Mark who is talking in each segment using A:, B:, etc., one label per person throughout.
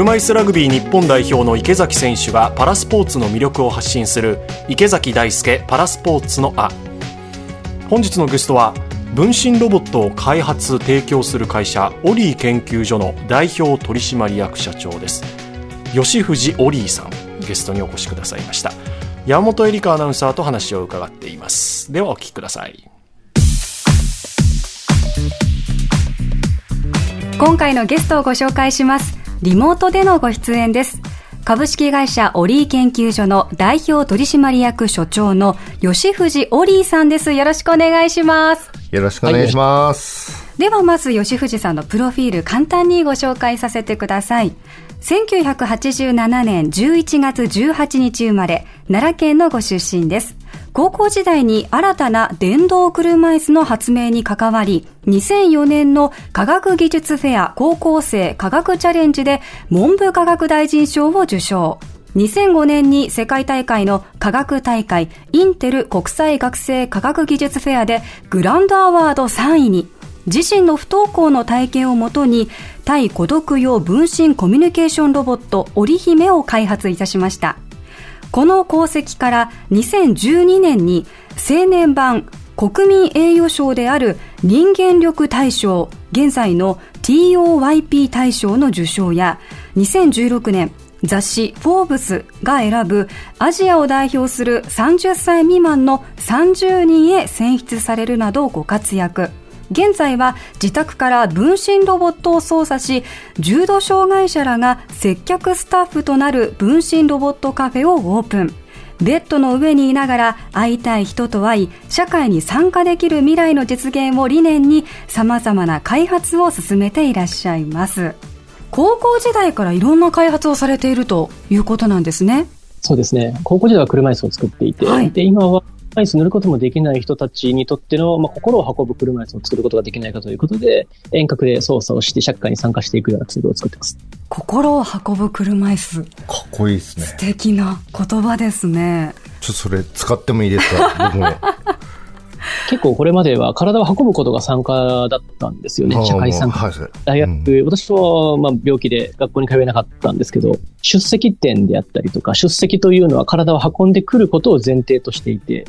A: 車椅子ラグビー日本代表の池崎選手がパラスポーツの魅力を発信する池崎大輔パラスポーツのあ本日のゲストは分身ロボットを開発提供する会社オリー研究所の代表取締役社長です。吉藤オリーさんゲストにお越しくださいました。山本恵里香アナウンサーと話を伺っています。ではお聞きください。
B: 今回のゲストをご紹介します。リモートでのご出演です株式会社オリー研究所の代表取締役所長の吉藤オリーさんです。よろしくお願いします。
C: よろしくお願いします。は
B: い、ではまず吉藤さんのプロフィール簡単にご紹介させてください。1987年11月18日生まれ、奈良県のご出身です。高校時代に新たな電動車椅子の発明に関わり、2004年の科学技術フェア高校生科学チャレンジで文部科学大臣賞を受賞。2005年に世界大会の科学大会インテル国際学生科学技術フェアでグランドアワード3位に自身の不登校の体験をもとに対孤独用分身コミュニケーションロボット織姫を開発いたしました。この功績から2012年に青年版国民栄誉賞である人間力大賞、現在の TOYP 大賞の受賞や、2016年雑誌フォーブスが選ぶアジアを代表する30歳未満の30人へ選出されるなどご活躍。現在は自宅から分身ロボットを操作し、重度障害者らが接客スタッフとなる分身ロボットカフェをオープン。ベッドの上にいながら会いたい人と会い、社会に参加できる未来の実現を理念に様々な開発を進めていらっしゃいます。高校時代からいろんな開発をされているということなんですね。
D: そうですね。高校時代は車椅子を作っていて、はい、で今は車椅子乗ることもできない人たちにとっての、まあ、心を運ぶ車椅子を作ることができないかということで、遠隔で操作をして社会に参加していくようなツールを作ってます。
B: 心を運ぶ車椅子。
C: かっこいいですね。
B: 素敵な言葉ですね。
C: ちょっとそれ使ってもいいですか？僕も。
D: 結構これまでは体を運ぶことが参加だったんですよね、社会参加。大学、うん、私はまあ病気で学校に通えなかったんですけど、出席点であったりとか、出席というのは体を運んでくることを前提としていて、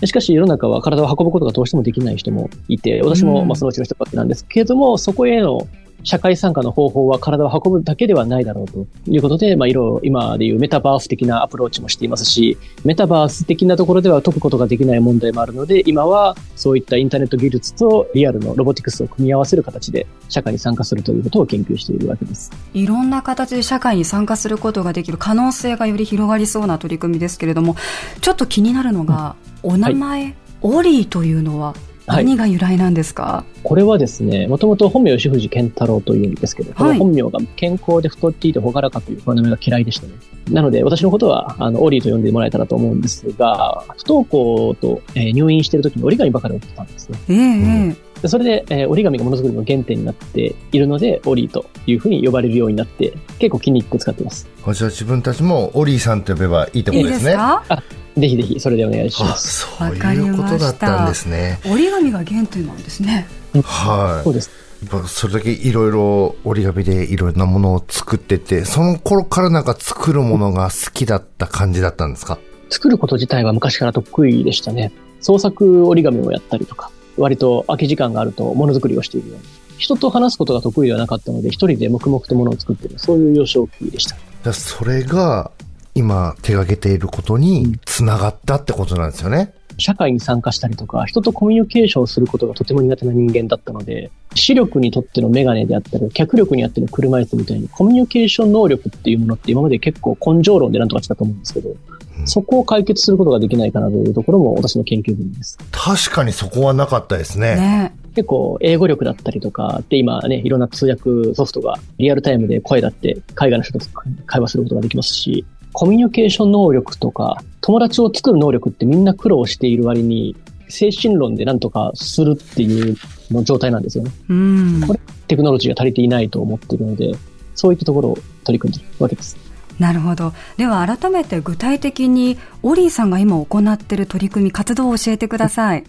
D: うん、しかし世の中は体を運ぶことがどうしてもできない人もいて、私もまあそのうちの一つなんですけれども、そこへの社会参加の方法は体を運ぶだけではないだろうということで、まあ、いろいろ今でいうメタバース的なアプローチもしていますし、メタバース的なところでは解くことができない問題もあるので、今はそういったインターネット技術とリアルのロボティクスを組み合わせる形で社会に参加するということを研究しているわけです。
B: いろんな形で社会に参加することができる可能性がより広がりそうな取り組みですけれども、ちょっと気になるのが、お名前、はい、オリーというのは何が由来なんですか、は
D: い、これはですね、もともと本名吉藤健太郎というんですけど、この本名が健康で太っていて朗らかという名前が嫌いでしたね。なので、私のことは、あの、オリーと呼んでもらえたらと思うんですが、不登校と、えー、入院している時に折り紙ばかり折ってたんですね。ええー、それで、えー、折り紙がものづくりの原点になっているので、オリーというふうに呼ばれるようになって、結構気に入って使ってます。
C: じゃあ自分たちもオリーさんと呼べばいいってことですね。いいですか？
D: ぜひぜひそれでお願いします。
C: そういうことだったんですね。
B: 折り紙が原点なんですね。
C: はい。
D: そうです。
C: それだけいろいろ折り紙でいろんなものを作ってて、その頃からなんか作るものが好きだった感じだったんですか？
D: 作ること自体は昔から得意でしたね。創作折り紙をやったりとか、割と空き時間があるとものづくりをしているように。人と話すことが得意ではなかったので、一人で黙々とものを作っている、そういう幼少期でした。
C: それが今手がけていることにつながったってことなんですよね。
D: 社会に参加したりとか、人とコミュニケーションすることがとても苦手な人間だったので、視力にとってのメガネであったり、脚力にあっての車椅子みたいに、コミュニケーション能力っていうものって今まで結構根性論でなんとかしたと思うんですけど、うん、そこを解決することができないかなというところも私の研究分です。
C: 確かにそこはなかったですね。ね
D: 結構英語力だったりとかで今ね、いろんな通訳ソフトがリアルタイムで声だって海外の人と会話することができますし、コミュニケーション能力とか、友達を作る能力ってみんな苦労している割に、精神論でなんとかするっていうの状態なんですよね。うん。これ、テクノロジーが足りていないと思っているので、そういったところを取り組んでいるわけです。
B: なるほど。では改めて具体的に、オリーさんが今行っている取り組み、活動を教えてください。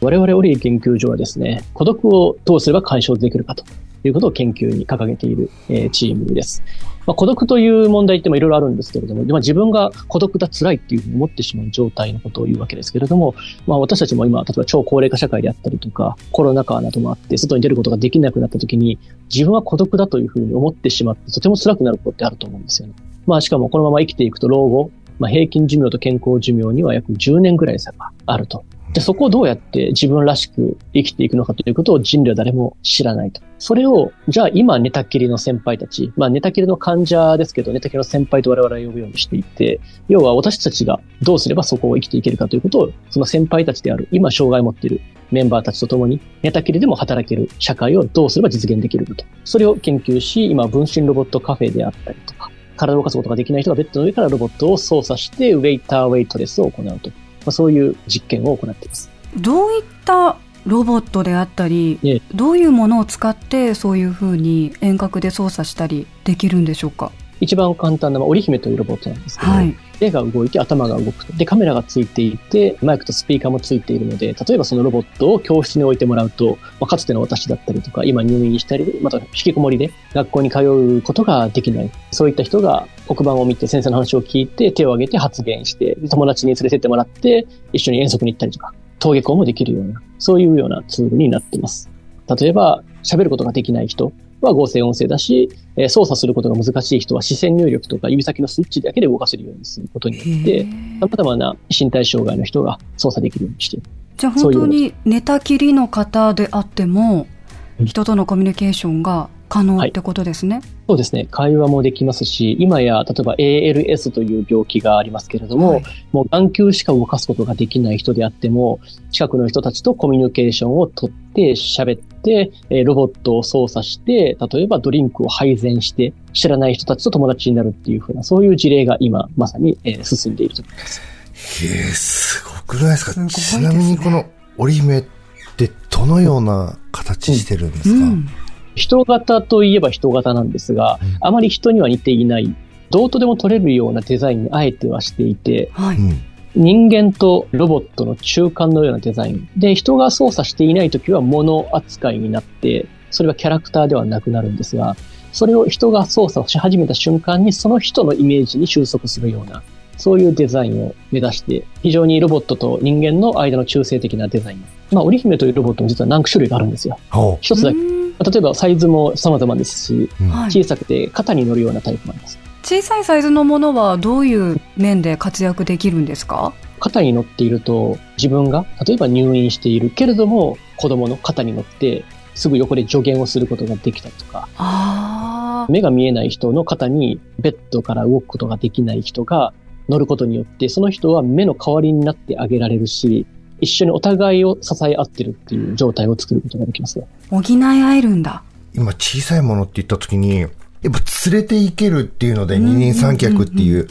D: 我々オリー研究所はですね、孤独をどうすれば解消できるかとということを研究に掲げている、え、チームです。まあ、孤独という問題っていろいろあるんですけれども、まあ、自分が孤独だ、辛いっていうふうに思ってしまう状態のことを言うわけですけれども、まあ、私たちも今、例えば超高齢化社会であったりとか、コロナ禍などもあって、外に出ることができなくなった時に、自分は孤独だというふうに思ってしまって、とても辛くなることってあると思うんですよね。まあ、しかもこのまま生きていくと老後、まあ、平均寿命と健康寿命には約10年ぐらい差があると。で、そこをどうやって自分らしく生きていくのかということを人類は誰も知らないと。それを、じゃあ今寝たきりの先輩たち、まあ寝たきりの患者ですけど、寝たきりの先輩と我々は呼ぶようにしていて、要は私たちがどうすればそこを生きていけるかということを、その先輩たちである、今障害を持っているメンバーたちと共に、寝たきりでも働ける社会をどうすれば実現できるかと。それを研究し、今分身ロボットカフェであったりとか、体を動かすことができない人がベッドの上からロボットを操作して、ウェイター、ウェイトレスを行うと。まあ、そういう実験を行っています。
B: どういったロボットであったり、どういうものを使ってそういうふうに遠隔で操作したりできるんでしょうか？
D: 一番簡単な、まあ、織姫というロボットなんですけど、はい、手が動いて頭が動くと。で、カメラがついていて、マイクとスピーカーもついているので、例えばそのロボットを教室に置いてもらうと、まあ、かつての私だったりとか、今入院したり、また引きこもりで学校に通うことができない。そういった人が黒板を見て先生の話を聞いて、手を挙げて発言して、友達に連れてってもらって、一緒に遠足に行ったりとか、登下校もできるような、そういうようなツールになっています。例えば、喋ることができない人は合成音声だし、え操作することが難しい人は視線入力とか指先のスイッチだけで動かせるようにすることによって、様々な身体障害の人が操作できるようにしている。
B: じゃあ本当に寝たきりの方であっても、人とのコミュニケーションが可能ってことですね、はい、
D: そうですね。会話もできますし、今や、例えば ALS という病気がありますけれども、はい、もう眼球しか動かすことができない人であっても、近くの人たちとコミュニケーションをとって喋って、ロボットを操作して、例えばドリンクを配膳して、知らない人たちと友達になるっていうふうな、そういう事例が今、まさに進んでいると思います。
C: へえ、すごくないですか、ね、ちなみにこの織姫ってどのような形してるんですか、うんうん
D: 人型といえば人型なんですが、うん、あまり人には似ていない、どうとでも取れるようなデザインにあえてはしていて、はい、人間とロボットの中間のようなデザイン。で、人が操作していないときは物扱いになって、それはキャラクターではなくなるんですが、それを人が操作をし始めた瞬間にその人のイメージに収束するような、そういうデザインを目指して、非常にロボットと人間の間の中性的なデザイン。まあ、織姫というロボットも実は何種類かあるんですよ。一つだけ例えばサイズも様々ですし、小さくて肩に乗るようなタイプもあります。
B: 小さいサイズのものはどういう面で活躍できるんですか？
D: 肩に乗っていると自分が例えば入院しているけれども子供の肩に乗ってすぐ横で助言をすることができたりとか目が見えない人の肩にベッドから動くことができない人が乗ることによってその人は目の代わりになってあげられるし一緒にお互いを支え合ってるっていう状態を作ることができますよ。
B: 補い合えるんだ。
C: 今、小さいものって言った時に、やっぱ連れて行けるっていうので、二人三脚っていう、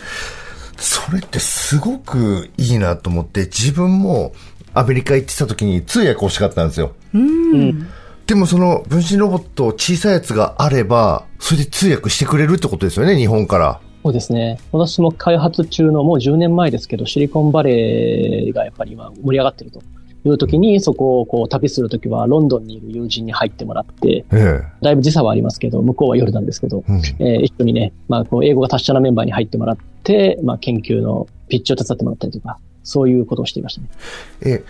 C: それってすごくいいなと思って、自分もアメリカ行ってた時に通訳欲しかったんですよ。うん。でもその分身ロボット小さいやつがあれば、それで通訳してくれるってことですよね、日本から。
D: そうですね。私も開発中のもう10年前ですけど、シリコンバレーがやっぱり今盛り上がってるという時に、そこをこう旅するときはロンドンにいる友人に入ってもらって、ええ、だいぶ時差はありますけど、向こうは夜なんですけど、うん、えー、一緒にね、まあこう英語が達者なメンバーに入ってもらって、まあ研究のピッチを手伝ってもらったりとか、そういうことをしていましたね。
C: え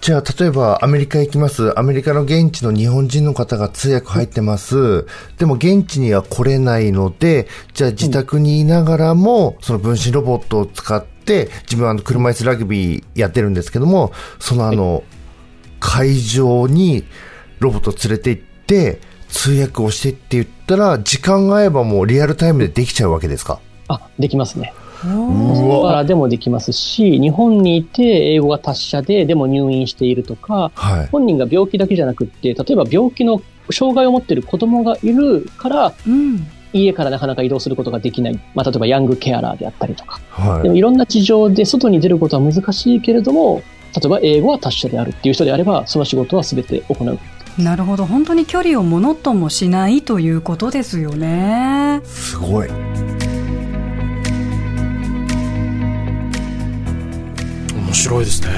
C: じゃあ、例えばアメリカ行きます。アメリカの現地の日本人の方が通訳入ってます。でも現地には来れないので、じゃあ自宅にいながらも、その分身ロボットを使って、自分は車椅子ラグビーやってるんですけども、そのあの、会場にロボットを連れて行って、通訳をしてって言ったら、時間が合えばもうリアルタイムでできちゃうわけですか？
D: あ、できますね。からでもできますし、日本にいて英語が達者で、でも入院しているとか、はい、本人が病気だけじゃなくって、例えば病気の障害を持っている子供がいるから、うん、家からなかなか移動することができない。まあ、例えばヤングケアラーであったりとか。はい、でもいろんな事情で外に出ることは難しいけれども、例えば英語は達者であるっていう人であれば、その仕事は全て行う。
B: なるほど。本当に距離をものともしないということですよね。
C: すごい。
A: 白いですね。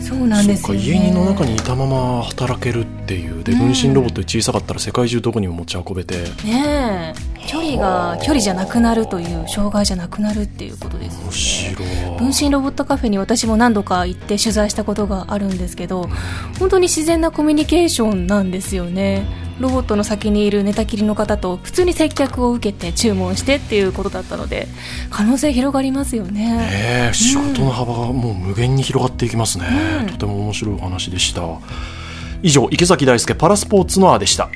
E: そうなんですよ、ね、
A: 家の中にいたまま働けるっていう。で分身ロボット小さかったら世界中どこにも持ち運べて、
E: ね距離が距離じゃなくなるという障害じゃなくなるっていうことですよね。分身ロボットカフェに私も何度か行って取材したことがあるんですけど本当に自然なコミュニケーションなんですよねロボットの先にいる寝たきりの方と普通に接客を受けて注文してっていうことだったので可能性広がりますよね。
A: ね仕事の幅がもう無限に広がっていきますね、うん、とても面白いお話でした。以上池崎大輔パラスポーツのあでした